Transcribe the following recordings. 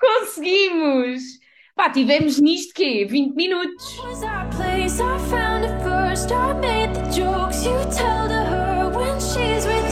Conseguimos! Pá, tivemos nisto quê? 20 minutos. was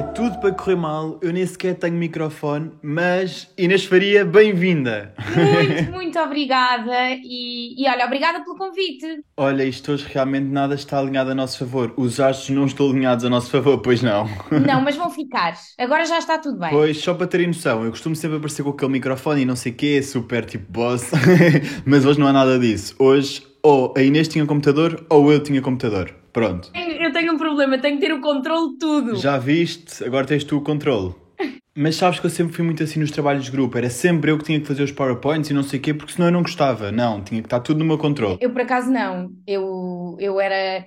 tinha tudo para correr mal, eu nem sequer tenho microfone, mas Inês Faria, bem-vinda! Muito, muito obrigada e, e olha, obrigada pelo convite. Olha, isto hoje realmente nada está alinhado a nosso favor. Os astros não estão alinhados a nosso favor, pois não. Não, mas vão ficar. Agora já está tudo bem. Pois, só para terem noção, eu costumo sempre aparecer com aquele microfone e não sei o quê, super tipo boss, mas hoje não há nada disso. Hoje, ou a Inês tinha computador, ou eu tinha computador. Pronto. Eu tenho um problema, tenho que ter o controle de tudo. Já viste, agora tens tu o controle. Mas sabes que eu sempre fui muito assim nos trabalhos de grupo. Era sempre eu que tinha que fazer os PowerPoints e não sei o quê, porque senão eu não gostava. Não, tinha que estar tudo no meu controle. Eu por acaso não. Eu, eu era.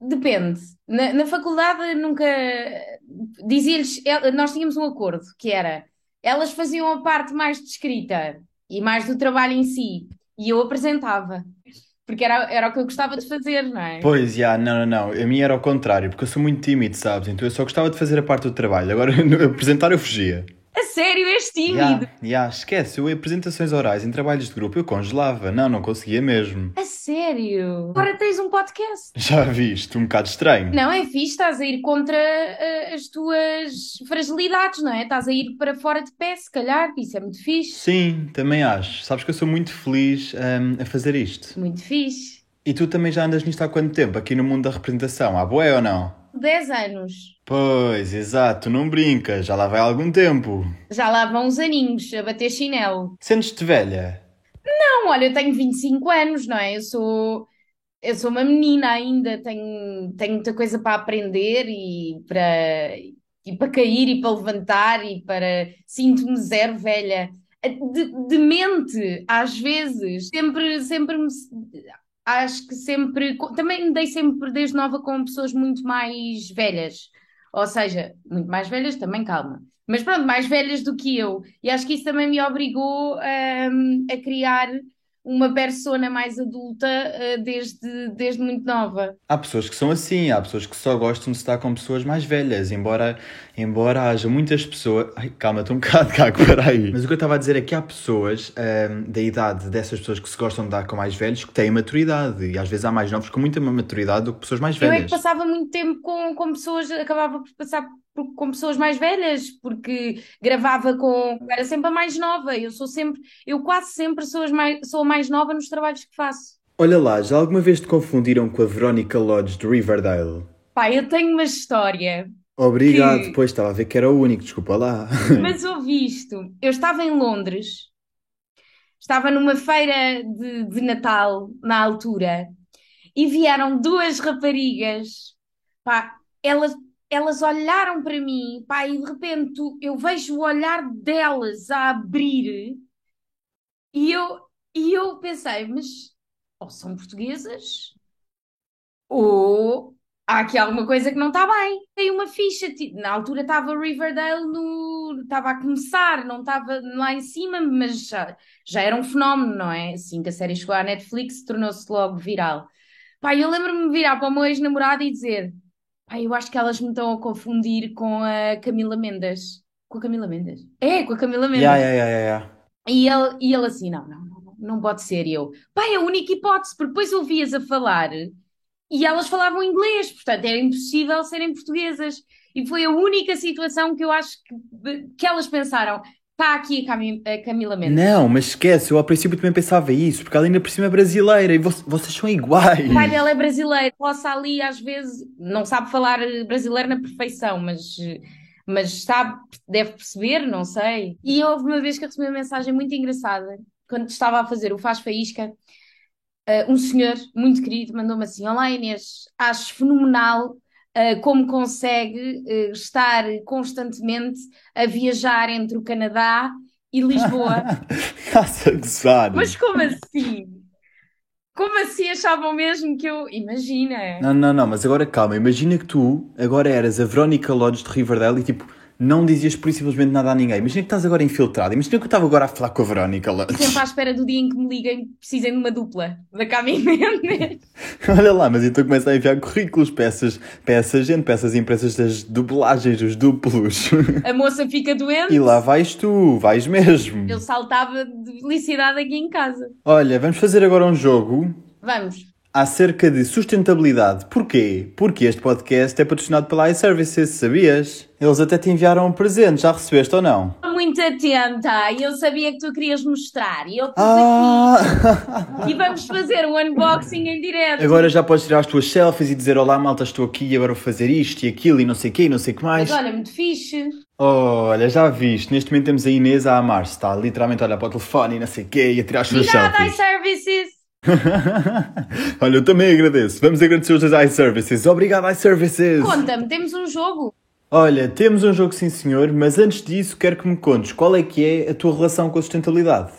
Depende. Na, na faculdade nunca. Dizia-lhes. Nós tínhamos um acordo que era. Elas faziam a parte mais de escrita e mais do trabalho em si. E eu apresentava. Porque era, era o que eu gostava de fazer, não é? Pois, já, não, não, não. A minha era ao contrário, porque eu sou muito tímido, sabes? Então eu só gostava de fazer a parte do trabalho. Agora, apresentar eu fugia. A sério, és tímido. Já, já, esquece. Eu em apresentações orais, em trabalhos de grupo, eu congelava. Não, não conseguia mesmo. A sério. Agora tens um podcast. Já viste? Um bocado estranho. Não, é fixe, estás a ir contra eh, as tuas fragilidades, não é? Estás a ir para fora de pé, se calhar, isso é muito fixe. Sim, também acho. Sabes que eu sou muito feliz hum, a fazer isto. Muito fixe. E tu também já andas nisto há quanto tempo? Aqui no mundo da representação? Há boé ou não? 10 anos. Pois, exato, não brincas, já lá vai algum tempo. Já lá vão uns aninhos a bater chinelo. Sentes-te velha? Não, olha, eu tenho 25 anos, não é? Eu sou, eu sou uma menina ainda, tenho, tenho muita coisa para aprender e para, e para cair e para levantar e para. Sinto-me zero velha. De, de mente, às vezes, sempre, sempre me. Acho que sempre. Também me dei sempre desde nova com pessoas muito mais velhas. Ou seja, muito mais velhas também, calma. Mas pronto, mais velhas do que eu. E acho que isso também me obrigou hum, a criar uma persona mais adulta uh, desde, desde muito nova. Há pessoas que são assim, há pessoas que só gostam de estar com pessoas mais velhas, embora, embora haja muitas pessoas. Ai, calma, estou um bocado cago, peraí. Mas o que eu estava a dizer é que há pessoas hum, da idade dessas pessoas que se gostam de dar com mais velhos que têm maturidade, e às vezes há mais novos com muita maturidade do que pessoas mais Eu é velhas. que passava muito tempo com, com pessoas, acabava por passar com pessoas mais velhas, porque gravava com. Era sempre a mais nova. Eu sou sempre. Eu quase sempre sou, mais, sou a mais nova nos trabalhos que faço. Olha lá, já alguma vez te confundiram com a Veronica Lodge de Riverdale? Pá, eu tenho uma história. Obrigado, Que- pois estava a ver que era o único, desculpa lá. Mas ouvi isto. Eu estava em Londres, estava numa feira de, de Natal na altura, e vieram duas raparigas. Pá, elas, elas olharam para mim, pá, e de repente eu vejo o olhar delas a abrir, e eu, e eu pensei, mas ou são portuguesas, ou há aqui alguma coisa que não está bem. Tem uma ficha, na altura estava Riverdale no, estava a começar, não estava lá em cima, mas já, já era um fenómeno, não é? Assim que a série chegou à Netflix, tornou-se logo viral. Pá, eu lembro-me de virar para o meu ex-namorado e dizer: Pá, eu acho que elas me estão a confundir com a Camila Mendes. Com a Camila Mendes? É, com a Camila Mendes. Ya, ya, ya, ya. E ele, e ele assim, não, não, não, não, pode ser. E eu, pá, é a única hipótese, porque depois ouvias a falar e elas falavam inglês, portanto era impossível serem portuguesas. E foi a única situação que eu acho que, que elas pensaram, está aqui a, a Camila Mendes. Não, mas esquece, eu ao princípio também pensava isso, porque ela ainda por cima é brasileira e vo- vocês são iguais. O pai dela é brasileiro, possa ali às vezes, não sabe falar brasileiro na perfeição, mas, mas sabe, deve perceber, não sei. E houve uma vez que eu recebi uma mensagem muito engraçada, quando estava a fazer o Faz Faísca, eh, um senhor muito querido mandou-me assim: Olá Inês, acho fenomenal eh, como consegue eh, estar constantemente a viajar entre o Canadá e Lisboa. Estás a gozar. Mas como assim? Como assim achavam mesmo que eu. Imagina! Não, não, não, mas agora calma, imagina que tu agora eras a Veronica Lodge de Riverdale e tipo, não dizias por isso simplesmente nada a ninguém. Imagina que estás agora infiltrado. Imagina que eu estava agora a falar com a Verónica lá. Sempre à espera do dia em que me liguem e precisem de uma dupla da Cami Mendes. Olha lá, mas então começa a enviar currículos para, essas, para essa gente, para essas empresas das dublagens, dos duplos. A moça fica doente. E lá vais tu, vais mesmo. Eu saltava de felicidade aqui em casa. Olha, vamos fazer agora um jogo Vamos. Acerca de sustentabilidade. Porquê? Porque este podcast é patrocinado pela iServices, sabias? Eles até te enviaram um presente, já recebeste ou não? Estou muito atenta e eu sabia que tu querias mostrar. E eu pus Ah! aqui. E vamos fazer um unboxing em direto. Agora já podes tirar as tuas selfies e dizer Olá malta, estou aqui e agora vou fazer isto e aquilo e não sei o quê e não sei o que mais. Mas olha, muito fixe. Olha, já viste, neste momento temos a Inês a amar-se, está literalmente a olhar para o telefone e não sei o quê e a tirar as suas Obrigada, selfies. iServices. Olha, eu também agradeço. Vamos agradecer os iServices. Obrigado, iServices. Conta-me, temos um jogo. Olha, temos um jogo sim senhor, mas antes disso quero que me contes qual é que é a tua relação com a sustentabilidade.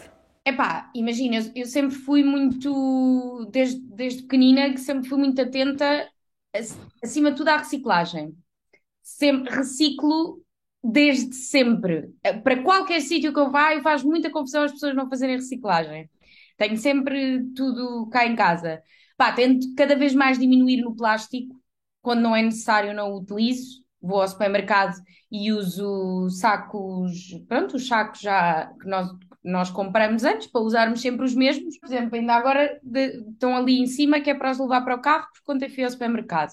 Epá, imagina, eu, eu sempre fui muito, desde, desde pequenina, que sempre fui muito atenta, ac- acima de tudo, à reciclagem. Sempre reciclo desde sempre. Eh, Para qualquer sítio que eu vá, eu faz muita confusão as pessoas não fazerem reciclagem. Tenho sempre tudo cá em casa. Pá, tento cada vez mais diminuir no plástico. Quando não é necessário, não o utilizo. Vou ao supermercado e uso sacos, pronto, os sacos já que nós, nós compramos antes para usarmos sempre os mesmos. Por exemplo, ainda agora de- estão ali em cima que é para os levar para o carro, porque ontem fui ao supermercado.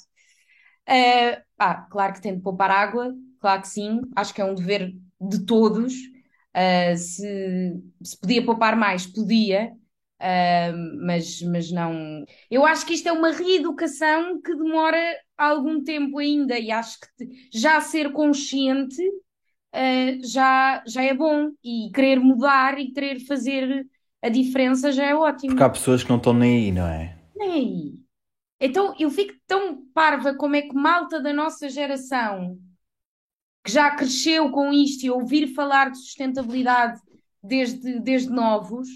Uh, pá, claro que de poupar água, claro que sim, acho que é um dever de todos. Uh, se, se podia poupar mais, podia, uh, mas, mas não. Eu acho que isto é uma reeducação que demora algum tempo ainda, e acho que já ser consciente uh, já, já é bom, e querer mudar e querer fazer a diferença já é ótimo. Porque há pessoas que não estão nem aí, não é? Nem aí. Então eu fico tão parva como é que malta da nossa geração que já cresceu com isto e ouvir falar de sustentabilidade desde, desde novos,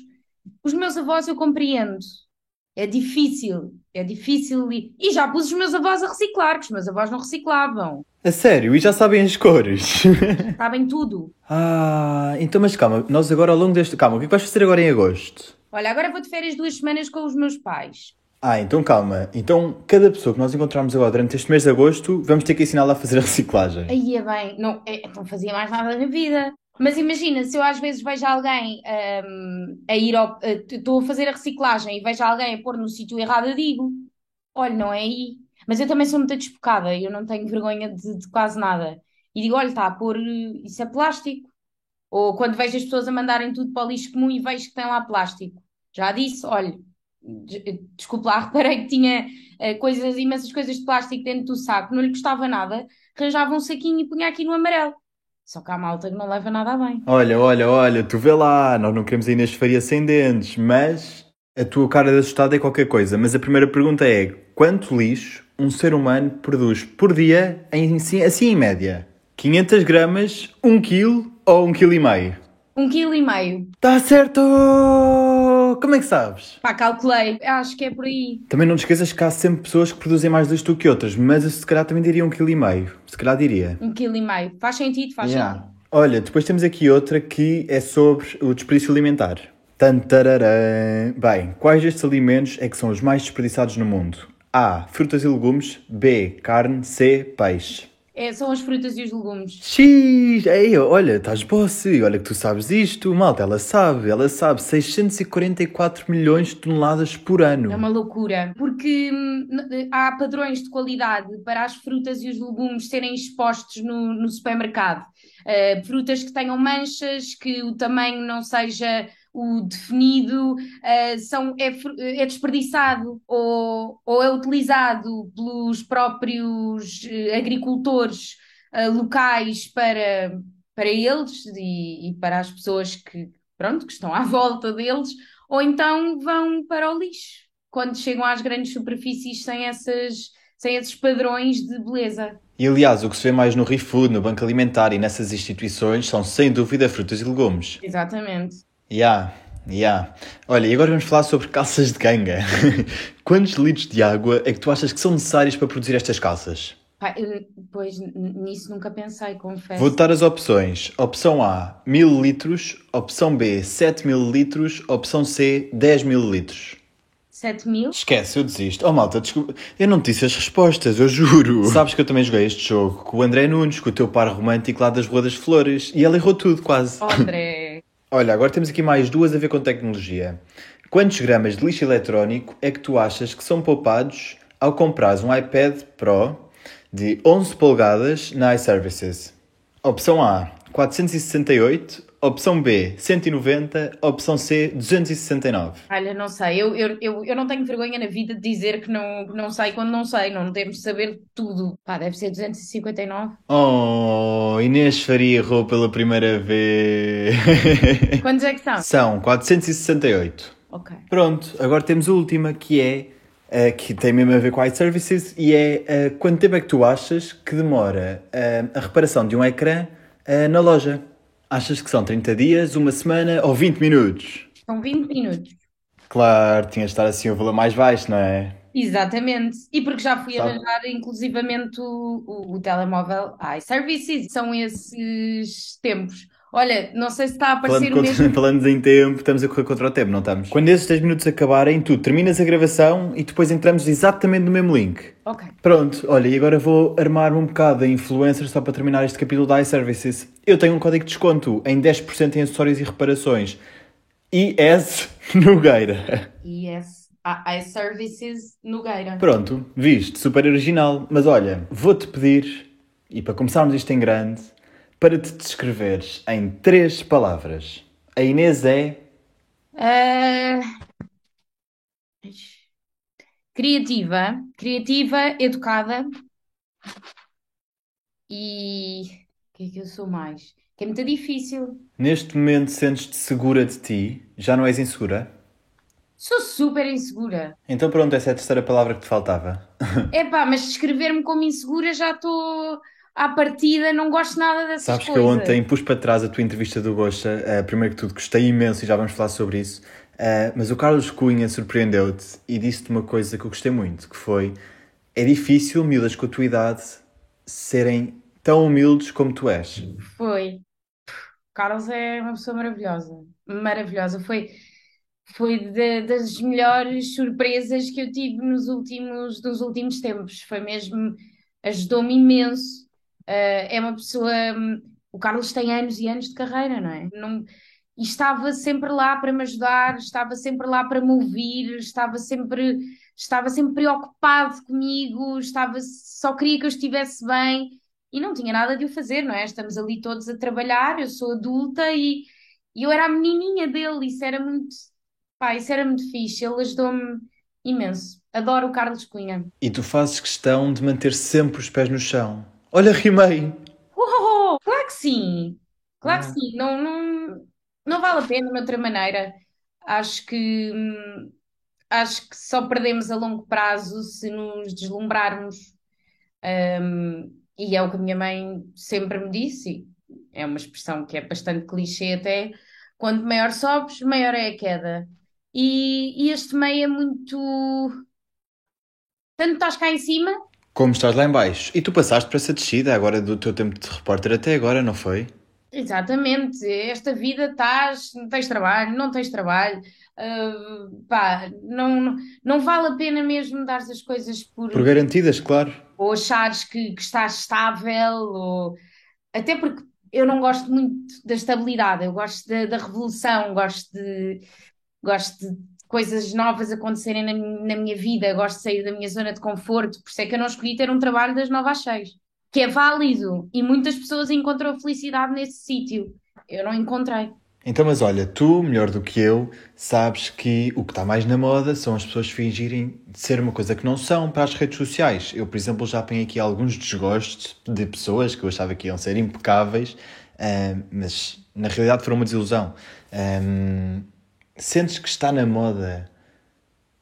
os meus avós eu compreendo. É difícil, é difícil. E, e já pus os meus avós a reciclar, que os meus avós não reciclavam. A sério, e já sabem as cores. Sabem tudo. ah, então mas calma, nós agora ao longo deste... Calma, o que é que vais fazer agora em agosto? Olha, agora vou de férias duas semanas com os meus pais. Ah, então calma. Então, cada pessoa que nós encontrarmos agora durante este mês de agosto, vamos ter que ensiná-la a fazer a reciclagem. Aí é bem, não, é, não fazia mais nada na vida. Mas imagina, se eu às vezes vejo alguém hum, a ir ao. a- Estou a fazer a reciclagem e vejo alguém a pôr no sítio errado, eu digo: olha, não é aí. Mas eu também sou muito despocada, eu não tenho vergonha de, de quase nada. E digo: olha, está a pôr. eh, Isso é plástico. Ou quando vejo as pessoas a mandarem tudo para o lixo comum e vejo que tem lá plástico. Já disse: olha, des- desculpe lá, reparei que tinha eh, coisas, imensas coisas de plástico dentro do saco, não lhe custava nada arranjava um saquinho e punha aqui no amarelo. Só que há malta que não leva nada a bem. Olha, olha, olha, tu vê lá, nós não queremos a Inês Faria sem dentes, mas a tua cara de assustada é qualquer coisa. Mas a primeira pergunta é, quanto lixo um ser humano produz por dia, em, assim, em média? 500 gramas, 1 quilo ou 1 quilo e meio? Um quilo Como é que sabes? Pá, calculei. Acho que é por aí. Também não te esqueças que há sempre pessoas que produzem mais lixo do que outras, mas eu se calhar também diria 1 quilo e meio. Se calhar diria. Um quilo e meio. Faz sentido, faz Yeah. sentido. Olha, depois temos aqui outra que é sobre o desperdício alimentar. Tantararã. Bem, quais destes alimentos é que são os mais desperdiçados no mundo? A. Frutas e legumes. B. Carne. C. Peixe. É, são as frutas e os legumes. X! Ei, olha, estás bosse. Olha que tu sabes isto. Malta, ela sabe. Ela sabe. 644 milhões de toneladas por ano. É uma loucura. Porque hum, há padrões de qualidade para as frutas e os legumes serem expostos no, no supermercado. Uh, frutas que tenham manchas, que o tamanho não seja o definido, uh, são, é, fru- é desperdiçado ou, ou é utilizado pelos próprios eh, agricultores eh, locais para, para eles e, e para as pessoas que, pronto, que estão à volta deles, ou então vão para o lixo quando chegam às grandes superfícies sem, essas, sem esses padrões de beleza. E aliás, o que se vê mais no ReFood, no Banco Alimentar e nessas instituições são sem dúvida frutas e legumes. Exatamente. Ya, ya. Olha, e agora vamos falar sobre calças de ganga. Quantos litros de água é que tu achas que são necessários para produzir estas calças? Pá, eu, pois nisso nunca pensei, confesso. Vou dar as opções. Opção A, 1000 litros. Opção B, 7 mil litros. Opção C, 10 mil litros. 7 mil? Esquece, eu desisto. Oh malta, desculpa. Eu não te disse as respostas, eu juro. Sabes que eu também joguei este jogo com o André Nunes, com o teu par romântico lá das Rua das Flores. E ele errou tudo, quase. Oh, André. Olha, agora temos aqui mais duas a ver com tecnologia. Quantos gramas de lixo eletrónico é que tu achas que são poupados ao comprares um iPad Pro de 11 polegadas na iServices? Opção A, 468. Opção B, 190. Opção C, 269. Olha, não sei, eu, eu, eu, eu não tenho vergonha na vida de dizer que não, não sei quando não sei, não temos de saber tudo. Pá, deve ser 259. Oh, Inês Faria errou pela primeira vez. Quantos é que são? São 468. Ok. Pronto, agora temos a última que é eh, que tem mesmo a ver com iServices e é eh, quanto tempo é que tu achas que demora eh, a reparação de um ecrã na loja? Achas que são 30 dias, uma semana ou 20 minutos? São 20 minutos. Claro, tinha de estar assim o valor mais baixo, não é? Exatamente. E porque já fui Sabe? arranjar inclusivamente o, o, o telemóvel iServices. São esses tempos. Olha, não sei se está a aparecer o mesmo. falando em tempo, estamos a correr contra o tempo, não estamos? Quando esses 10 minutos acabarem, tu terminas a gravação e depois entramos exatamente no mesmo link. Ok. Pronto, olha, e agora vou armar-me um bocado a influencer só para terminar este capítulo da iServices. Eu tenho um código de desconto em 10% em acessórios e reparações. IS Nogueira. Yes. A- iServices Nogueira. Pronto, viste, super original. Mas olha, vou-te pedir, e para começarmos isto em grande, para te descreveres em três palavras. A Inês é. Ah, Criativa, criativa, educada e o que é que eu sou mais? Que é muito difícil. Neste momento sentes-te segura de ti? Já não és insegura? Sou super insegura. Então pronto, essa é a terceira palavra que te faltava. Epá, mas descrever-me como insegura já estou à partida, não gosto nada dessas Sabes que coisas. eu ontem pus para trás a tua entrevista do Gosta. eh, primeiro que tudo, gostei imenso e já vamos falar sobre isso. Eh, mas o Carlos Cunha surpreendeu-te e disse-te uma coisa que eu gostei muito, que foi é difícil miúdas com a tua idade serem tão humildes como tu és. Foi. Carlos é uma pessoa maravilhosa. Maravilhosa. Foi, foi de- das melhores surpresas que eu tive nos últimos, nos últimos tempos. Foi mesmo, ajudou-me imenso. Ah, é uma pessoa. hum, O Carlos tem anos e anos de carreira, não é? Não, e estava sempre lá para me ajudar, estava sempre lá para me ouvir, estava sempre, estava sempre preocupado comigo, estava, só queria que eu estivesse bem e não tinha nada de o fazer, não é? Estamos ali todos a trabalhar, eu sou adulta e, e eu era a menininha dele, isso era muito, pá, isso era muito fixe, ele ajudou-me imenso. Adoro o Carlos Cunha. E tu fazes questão de manter sempre os pés no chão. Olha, rimei! Oh, claro que sim, claro que sim, não, não, não vale a pena de outra maneira. Acho que, hum, acho que só perdemos a longo prazo se nos deslumbrarmos. Um, e é o que a minha mãe sempre me disse, é uma expressão que é bastante clichê até, quanto maior sobes, maior é a queda. E, e este meio é muito... Tanto estás cá em cima, Como estás lá em baixo. E tu passaste por essa descida agora do teu tempo de repórter até agora, não foi? exatamente, esta vida estás, tens trabalho, não tens trabalho, ah, pá, não, não, não vale a pena mesmo dar as coisas por... Por garantidas, claro. ou achares que, que estás estável, ou... até porque eu não gosto muito da estabilidade, eu gosto da, da revolução, gosto de, gosto de coisas novas acontecerem na, na minha vida, gosto de sair da minha zona de conforto, por isso é que eu não escolhi ter um trabalho das nove às que é válido, e muitas pessoas encontram felicidade nesse sítio. Eu não encontrei. Então, mas olha, tu, melhor do que eu, sabes que o que está mais na moda são as pessoas fingirem ser uma coisa que não são para as redes sociais. Eu, por exemplo, já apanhei aqui alguns desgostos de pessoas que eu achava que iam ser impecáveis, ah, mas na realidade foram uma desilusão. Ahm, sentes que está na moda,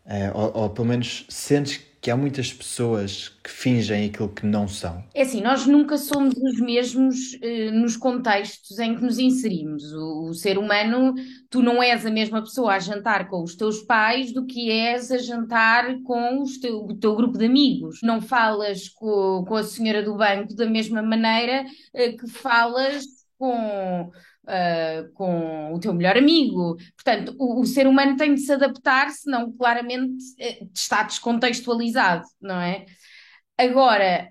ah, ou, ou pelo menos sentes que há muitas pessoas que fingem aquilo que não são? É assim, nós nunca somos os mesmos eh, nos contextos em que nos inserimos. O, o ser humano, tu não és a mesma pessoa a jantar com os teus pais do que és a jantar com teu, o teu grupo de amigos. Não falas co- com, a senhora do banco da mesma maneira eh, que falas com, ah, com o teu melhor amigo. Portanto, o, o ser humano tem de se adaptar, senão claramente eh, está descontextualizado, não é? Agora,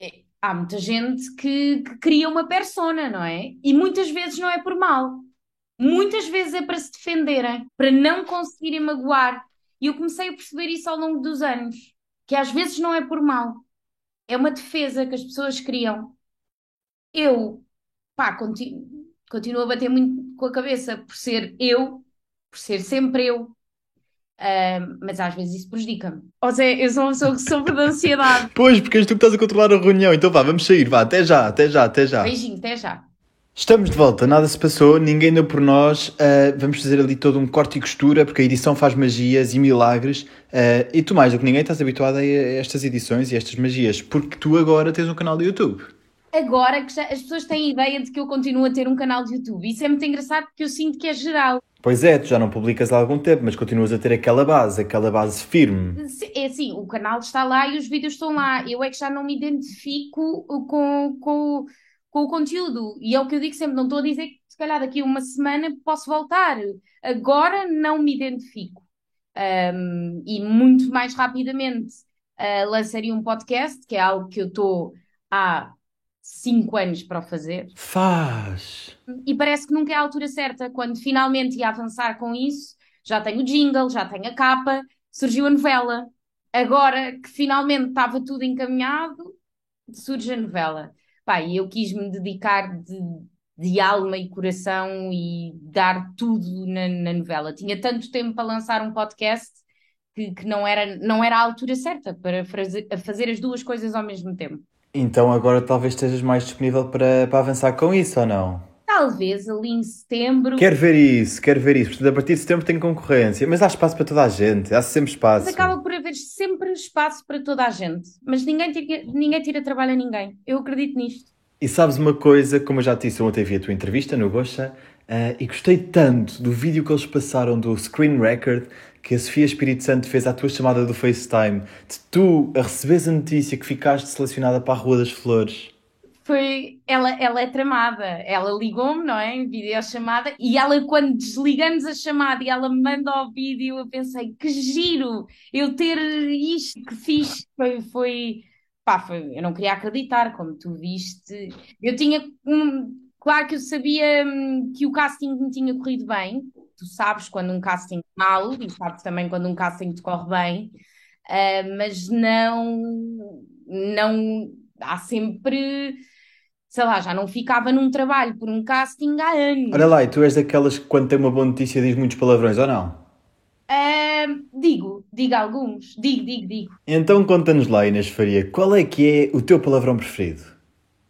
eh, há muita gente que, que cria uma persona, não é? E muitas vezes não é por mal. Muitas vezes é para se defenderem, para não conseguirem magoar. E eu comecei a perceber isso ao longo dos anos, que às vezes não é por mal. É uma defesa que as pessoas criam. Eu, pá, continuo, continuo a bater muito com a cabeça por ser eu, por ser sempre eu. Ah, mas às vezes isso prejudica-me. Ou seja, eu sou uma pessoa que sofre de ansiedade. Pois, porque és tu que estás a controlar a reunião. Então vá, vamos sair, vá, até já, até já, até já. Beijinho, até já. Estamos de volta, nada se passou, ninguém deu por nós. ah, vamos fazer ali todo um corte e costura, porque a edição faz magias e milagres. ah, e tu, mais do que ninguém, estás habituado a estas edições e estas magias, porque tu agora tens um canal de YouTube. Agora que já- as pessoas têm ideia de que eu continuo a ter um canal de YouTube. Isso é muito engraçado porque eu sinto que é geral. Pois é, tu já não publicas há algum tempo, mas continuas a ter aquela base, aquela base firme. É assim, o canal está lá e os vídeos estão lá. Eu é que já não me identifico com, com, com o conteúdo. E é o que eu digo sempre, não estou a dizer que se calhar daqui a uma semana posso voltar. Agora não me identifico. Um, e muito mais rapidamente uh, lançaria um podcast, que é algo que eu estou há cinco anos para o fazer. Faz! E parece que nunca é a altura certa. Quando finalmente ia avançar com isso, já tenho o jingle, já tenho a capa, surgiu a novela. Agora que finalmente estava tudo encaminhado, surge a novela. Pá, e eu quis me dedicar de, de alma e coração e dar tudo na, na novela. Tinha tanto tempo para lançar um podcast que, que não era, não era a altura certa para fazer, fazer as duas coisas ao mesmo tempo. Então agora talvez estejas mais disponível para, para avançar com isso ou não? Talvez ali em setembro. Quero ver isso, quero ver isso. Portanto, a partir de setembro tem concorrência, mas há espaço para toda a gente, há sempre espaço. Mas acaba por haver sempre espaço para toda a gente. Mas ninguém tira, ninguém tira trabalho a ninguém. Eu acredito nisto. E sabes uma coisa, como eu já te disse ontem vi a tua entrevista no Gocha, eh, e gostei tanto do vídeo que eles passaram do Screen Record que a Sofia Espírito Santo fez à tua chamada do FaceTime, de tu a receberes a notícia que ficaste selecionada para a Rua das Flores. Foi, ela, ela é tramada. Ela ligou-me, não é? Em videochamada. E ela, quando desligamos a chamada e ela me manda o vídeo, eu pensei, que giro eu ter isto que fiz. Foi, foi, pá, foi, eu não queria acreditar, como tu viste. Eu tinha, hum, claro que eu sabia hum, que o casting tinha corrido bem. Tu sabes quando um casting é mal e sabes também quando um casting te corre bem. Ah, mas não, não, há sempre, sei lá, já não ficava num trabalho por um casting há anos. Olha lá, e tu és daquelas que quando tem uma boa notícia diz muitos palavrões, ou não? Ah, digo, digo alguns, digo, digo, digo. Então conta-nos lá, Inês Faria, qual é que é o teu palavrão preferido?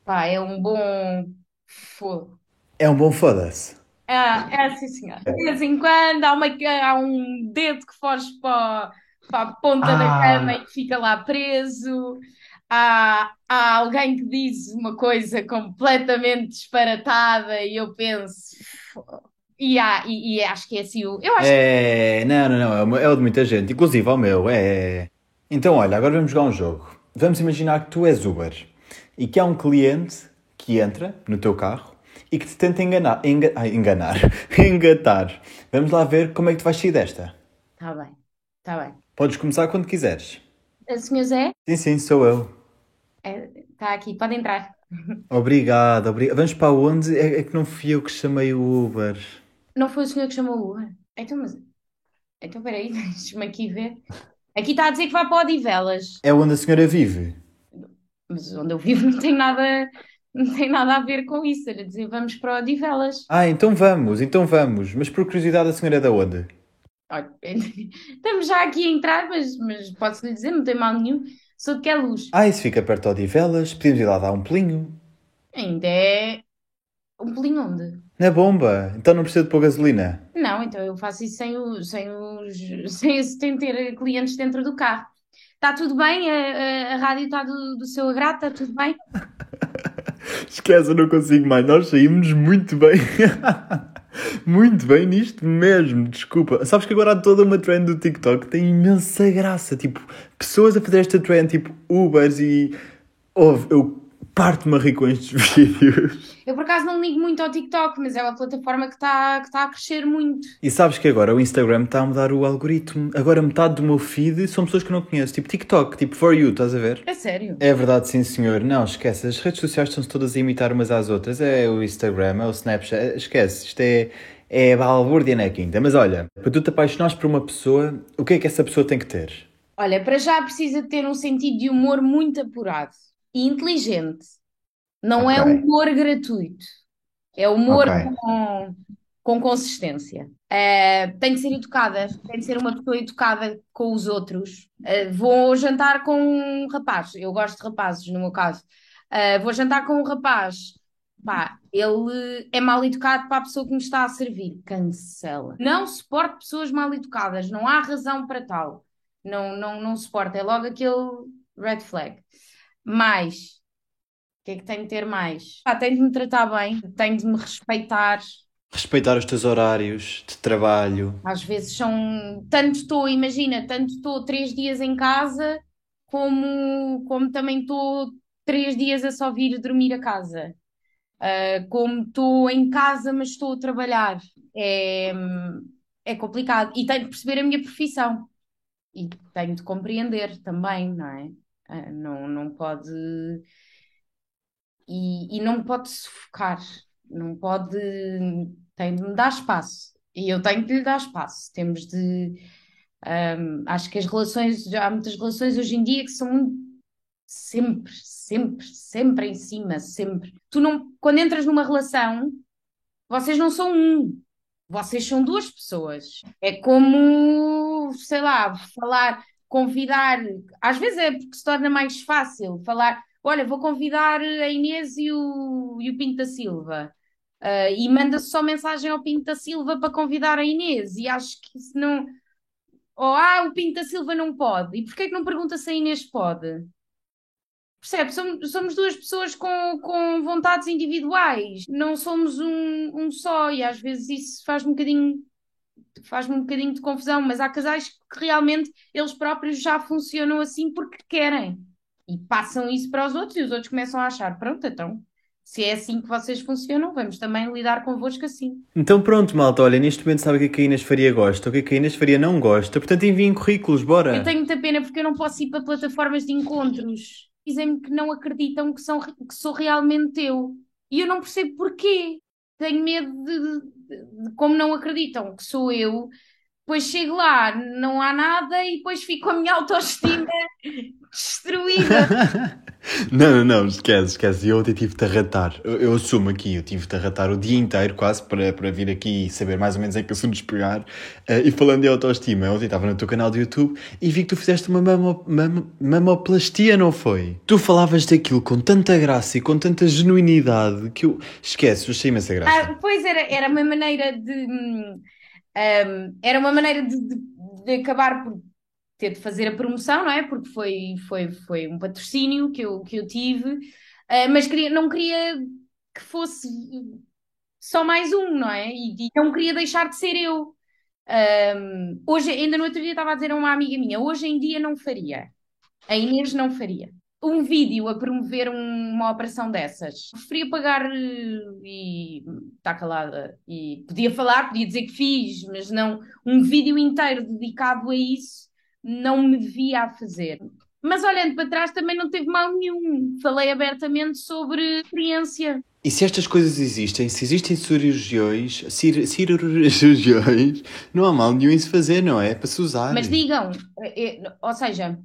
Pá, é um bom fogo. É um bom foda-se. Ah, é assim, senhor. De vez em quando há, uma, há um dedo que foge para, para a ponta da Ah. cama e que fica lá preso. Há, há alguém que diz uma coisa completamente disparatada e eu penso. E, há, e, e acho que é assim. o- Eu acho É, não, não, não, é é o de muita gente, inclusive ao meu, é. Então, olha, agora vamos jogar um jogo. Vamos imaginar que tu és Uber e que há um cliente que entra no teu carro e que te tenta enganar, enga, ai, enganar, engatar. Vamos lá ver como é que tu vais sair desta. Está bem, está bem. Podes começar quando quiseres. O senhor Zé Sim, sim, sou eu. está aqui, pode entrar. Obrigado, obrigado. Vamos para onde? É, é que não fui eu que chamei o Uber. Não foi o senhor que chamou o Uber? Então, mas. Então, peraí, deixa-me aqui ver. Aqui está a dizer que vai para Odivelas. É onde a senhora vive. Mas onde eu vivo não tem nada, não tem nada a ver com isso. Era dizer, vamos para Odivelas. Ah, então vamos, então vamos. Mas por curiosidade, a senhora é da onde? Olha, estamos já aqui a entrar, mas, mas posso lhe dizer, não tem mal nenhum. Sou de que é luz. Ah, isso fica perto de Odivelas. Podemos ir lá dar um pelinho. Ainda é um pelinho onde? Na bomba. Então não precisa de pôr gasolina. Não, então eu faço isso sem, o, sem, os, sem, sem ter clientes dentro do carro. Está tudo bem? A, a- a rádio está do, do seu agrado? Está tudo bem? Esquece, eu não consigo mais. Nós saímos muito bem. muito bem nisto mesmo, desculpa. Sabes que agora há toda uma trend do TikTok tem imensa graça. Tipo, pessoas a fazer esta trend, tipo Ubers e. Ouve, eu parto-me a rir com estes vídeos. Eu por acaso não ligo muito ao TikTok, mas é uma plataforma que está que tá a crescer muito. E sabes que agora o Instagram está a mudar o algoritmo. Agora metade do meu feed são pessoas que não conheço. Tipo TikTok, tipo For You, estás a ver? É sério. É verdade, sim senhor. Não, esquece. As redes sociais estão-se todas a imitar umas às outras. É o Instagram, é o Snapchat. Esquece. Isto é, é balbúrdia na quinta. Mas olha, para tu te apaixonares por uma pessoa, o que é que essa pessoa tem que ter? Olha, para já precisa ter um sentido de humor muito apurado e inteligente. Não é Ok. humor gratuito. É humor Ok. com, com consistência. Eh, tem que ser educada, tem que ser uma pessoa educada com os outros. Eh, vou jantar com um rapaz, eu gosto de rapazes, no meu caso. Eh, vou jantar com um rapaz. Pá, ele é mal educado para a pessoa que me está a servir. Cancela. Não suporto pessoas mal educadas, não há razão para tal. Não, não, não suporto, é logo aquele red flag. Mais, o que é que tem de ter mais? Pá, tem de me tratar bem, tem de me respeitar. Respeitar os teus horários de trabalho. Às vezes são. Tanto estou, imagina, tanto estou três dias em casa, como, como também estou três dias a só vir dormir a casa. Ah, como estou em casa, mas estou a trabalhar. É, é complicado. E tenho de perceber a minha profissão. E tenho de compreender também, não é? Ah, não, não pode. E, e não pode sufocar. Não pode. Tem de me dar espaço. E eu tenho de lhe dar espaço. Temos de. ahm, acho que as relações. Há muitas relações hoje em dia que são sempre, sempre, sempre em cima, sempre. Tu não, quando entras numa relação, vocês não são um, vocês são duas pessoas. É como, sei lá, falar, convidar. Às vezes é porque se torna mais fácil falar. Olha, vou convidar a Inês e o, e o Pinto da Silva. Ah, e manda-se só mensagem ao Pinto da Silva para convidar a Inês. E acho que isso não. Ou, ah, o Pinto da Silva não pode. E porquê que não pergunta se a Inês pode? Percebe? Somos, somos duas pessoas com, com vontades individuais, não somos um, um só, e às vezes isso faz-me um bocadinho, faz-me um bocadinho de confusão, mas há casais que realmente eles próprios já funcionam assim porque querem e passam isso para os outros, e os outros começam a achar: pronto, então, se é assim que vocês funcionam, vamos também lidar convosco assim. Então pronto, malta, olha, neste momento sabe o que é a Inês Faria gosta, o que é que a Inês Faria não gosta, portanto enviem currículos, bora! Eu tenho muita pena porque eu não posso ir para plataformas de encontros. Dizem-me que não acreditam que, são, que sou realmente eu. E eu não percebo porquê. Tenho medo de, de- de como não acreditam que sou eu. Depois chego lá, não há nada e depois fico com a minha autoestima destruída. Não, não, não, esquece, esquece. Eu ontem tive-te a ratar. Eu, eu assumo aqui, eu tive-te a ratar o dia inteiro, quase, para, para vir aqui e saber mais ou menos em que assuntos pegar. Eh, e falando de autoestima, eu ontem estava no teu canal do YouTube e vi que tu fizeste uma mamo, mamo- mamoplastia, não foi? Tu falavas daquilo com tanta graça e com tanta genuinidade que eu. Esquece, eu achei imensa graça. Ah, pois era, era uma maneira de. hum, hum, era uma maneira de, de- de acabar por ter de fazer a promoção, não é? Porque foi, foi, foi um patrocínio que eu, que eu tive, ah, mas queria, não queria que fosse só mais um, não é? E, e não queria deixar de ser eu. Hum, hoje, ainda no outro dia estava a dizer a uma amiga minha, hoje em dia não faria. A Inês não faria. Um vídeo a promover um- uma operação dessas. Preferia pagar eh, e está calada. E podia falar, podia dizer que fiz, mas não um vídeo inteiro dedicado a isso, não me via a fazer. Mas olhando para trás também não teve mal nenhum. Falei abertamente sobre experiência. E se estas coisas existem, se existem cirurgiões, cir, cirurgiões, não há mal nenhum em se fazer, não é? Para se usar. Mas digam, eh, eh, ou seja,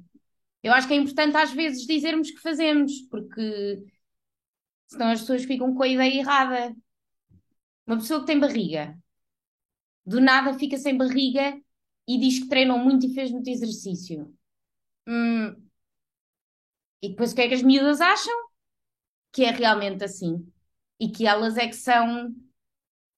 eu acho que é importante às vezes dizermos que fazemos, porque senão as pessoas ficam com a ideia errada. Uma pessoa que tem barriga, do nada fica sem barriga e diz que treinou muito e fez muito exercício. Hum, E depois o que é que as miúdas acham? Que é realmente assim. E que elas é que são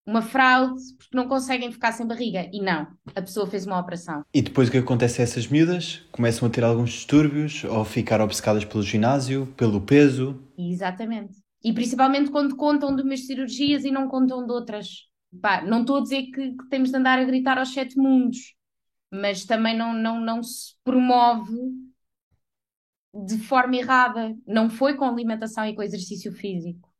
uma fraude, porque não conseguem ficar sem barriga. E não, a pessoa fez uma operação. E depois o que acontece a essas miúdas? Começam a ter alguns distúrbios ou ficar obcecadas pelo ginásio, pelo peso. Exatamente. E principalmente quando contam de umas cirurgias e não contam de outras. Pá, não estou a dizer que, que temos de andar a gritar aos sete mundos, mas também não, não, não se promove de forma errada. Não foi com alimentação e com exercício físico.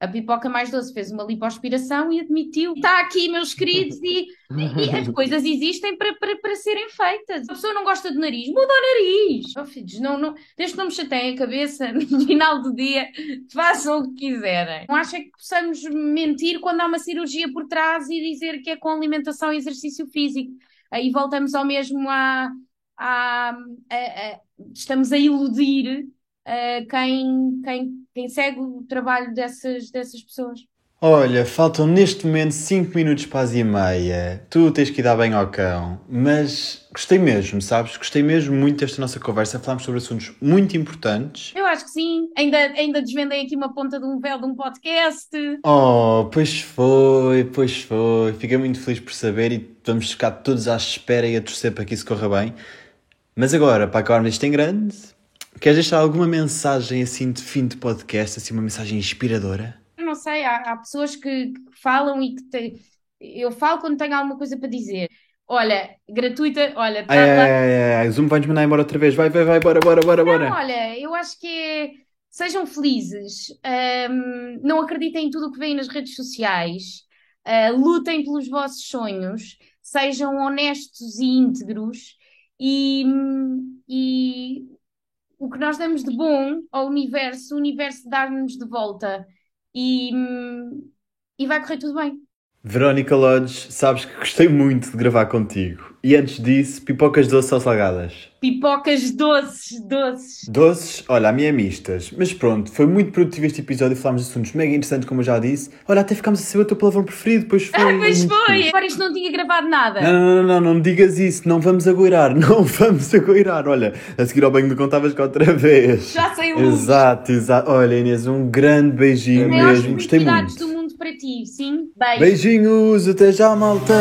A pipoca mais doce fez uma lipoaspiração e admitiu: está aqui, meus queridos, e, e as coisas existem para, para, para serem feitas. A pessoa não gosta de nariz, muda o nariz. Oh, filhos, não, não, desde que não me chateiem a cabeça, no final do dia, façam o que quiserem. Não acha que possamos mentir quando há uma cirurgia por trás e dizer que é com alimentação e exercício físico? Aí voltamos ao mesmo a. a, a, a estamos a iludir uh, quem, quem, quem segue o trabalho dessas, dessas pessoas. Olha, faltam neste momento 5 minutos para as e meia. Tu tens que ir dar bem ao cão. Mas gostei mesmo, sabes? Gostei mesmo muito desta nossa conversa. Falámos sobre assuntos muito importantes. Eu acho que sim. Ainda, ainda desvendei aqui uma ponta de um véu de um podcast. Oh, pois foi, pois foi. Fiquei muito feliz por saber e vamos ficar todos à espera e a torcer para que isso corra bem. Mas agora, para acabarmos isto em grande, queres deixar alguma mensagem assim de fim de podcast, assim uma mensagem inspiradora? Não sei, há, há pessoas que, que falam e que te... eu falo quando tenho alguma coisa para dizer. Olha, gratuita, olha, tá, Ai, tá- ai, ai, ai, o Zoom vai-nos mandar embora outra vez. Vai, vai, vai, bora, bora, bora, bora. Não, olha, eu acho que é. Sejam felizes, ahm, não acreditem em tudo o que vem nas redes sociais, ah, lutem pelos vossos sonhos, sejam honestos e íntegros e, e o que nós damos de bom ao universo, o universo dá-nos de volta e, e vai correr tudo bem. Verónica Lodge, sabes que gostei muito de gravar contigo. E antes disso, pipocas doces ou salgadas? Pipocas doces, doces. Doces, olha, a minha é mistas. Mas pronto, foi muito produtivo este episódio. Falámos de assuntos mega interessantes, como eu já disse. Olha, até ficámos a saber o teu palavrão preferido, pois foi. Ah, pois foi! Agora isto não tinha gravado nada. Não, não, não, não, não me digas isso, não vamos agoirar, não vamos agoirar. Olha, a seguir ao banho do contavas cá outra vez. Já sei o. Exato, exato. Olha, Inês, um grande beijinho mesmo, gostei muito. Ti, sim? Beijo. Beijinhos, até já, malta!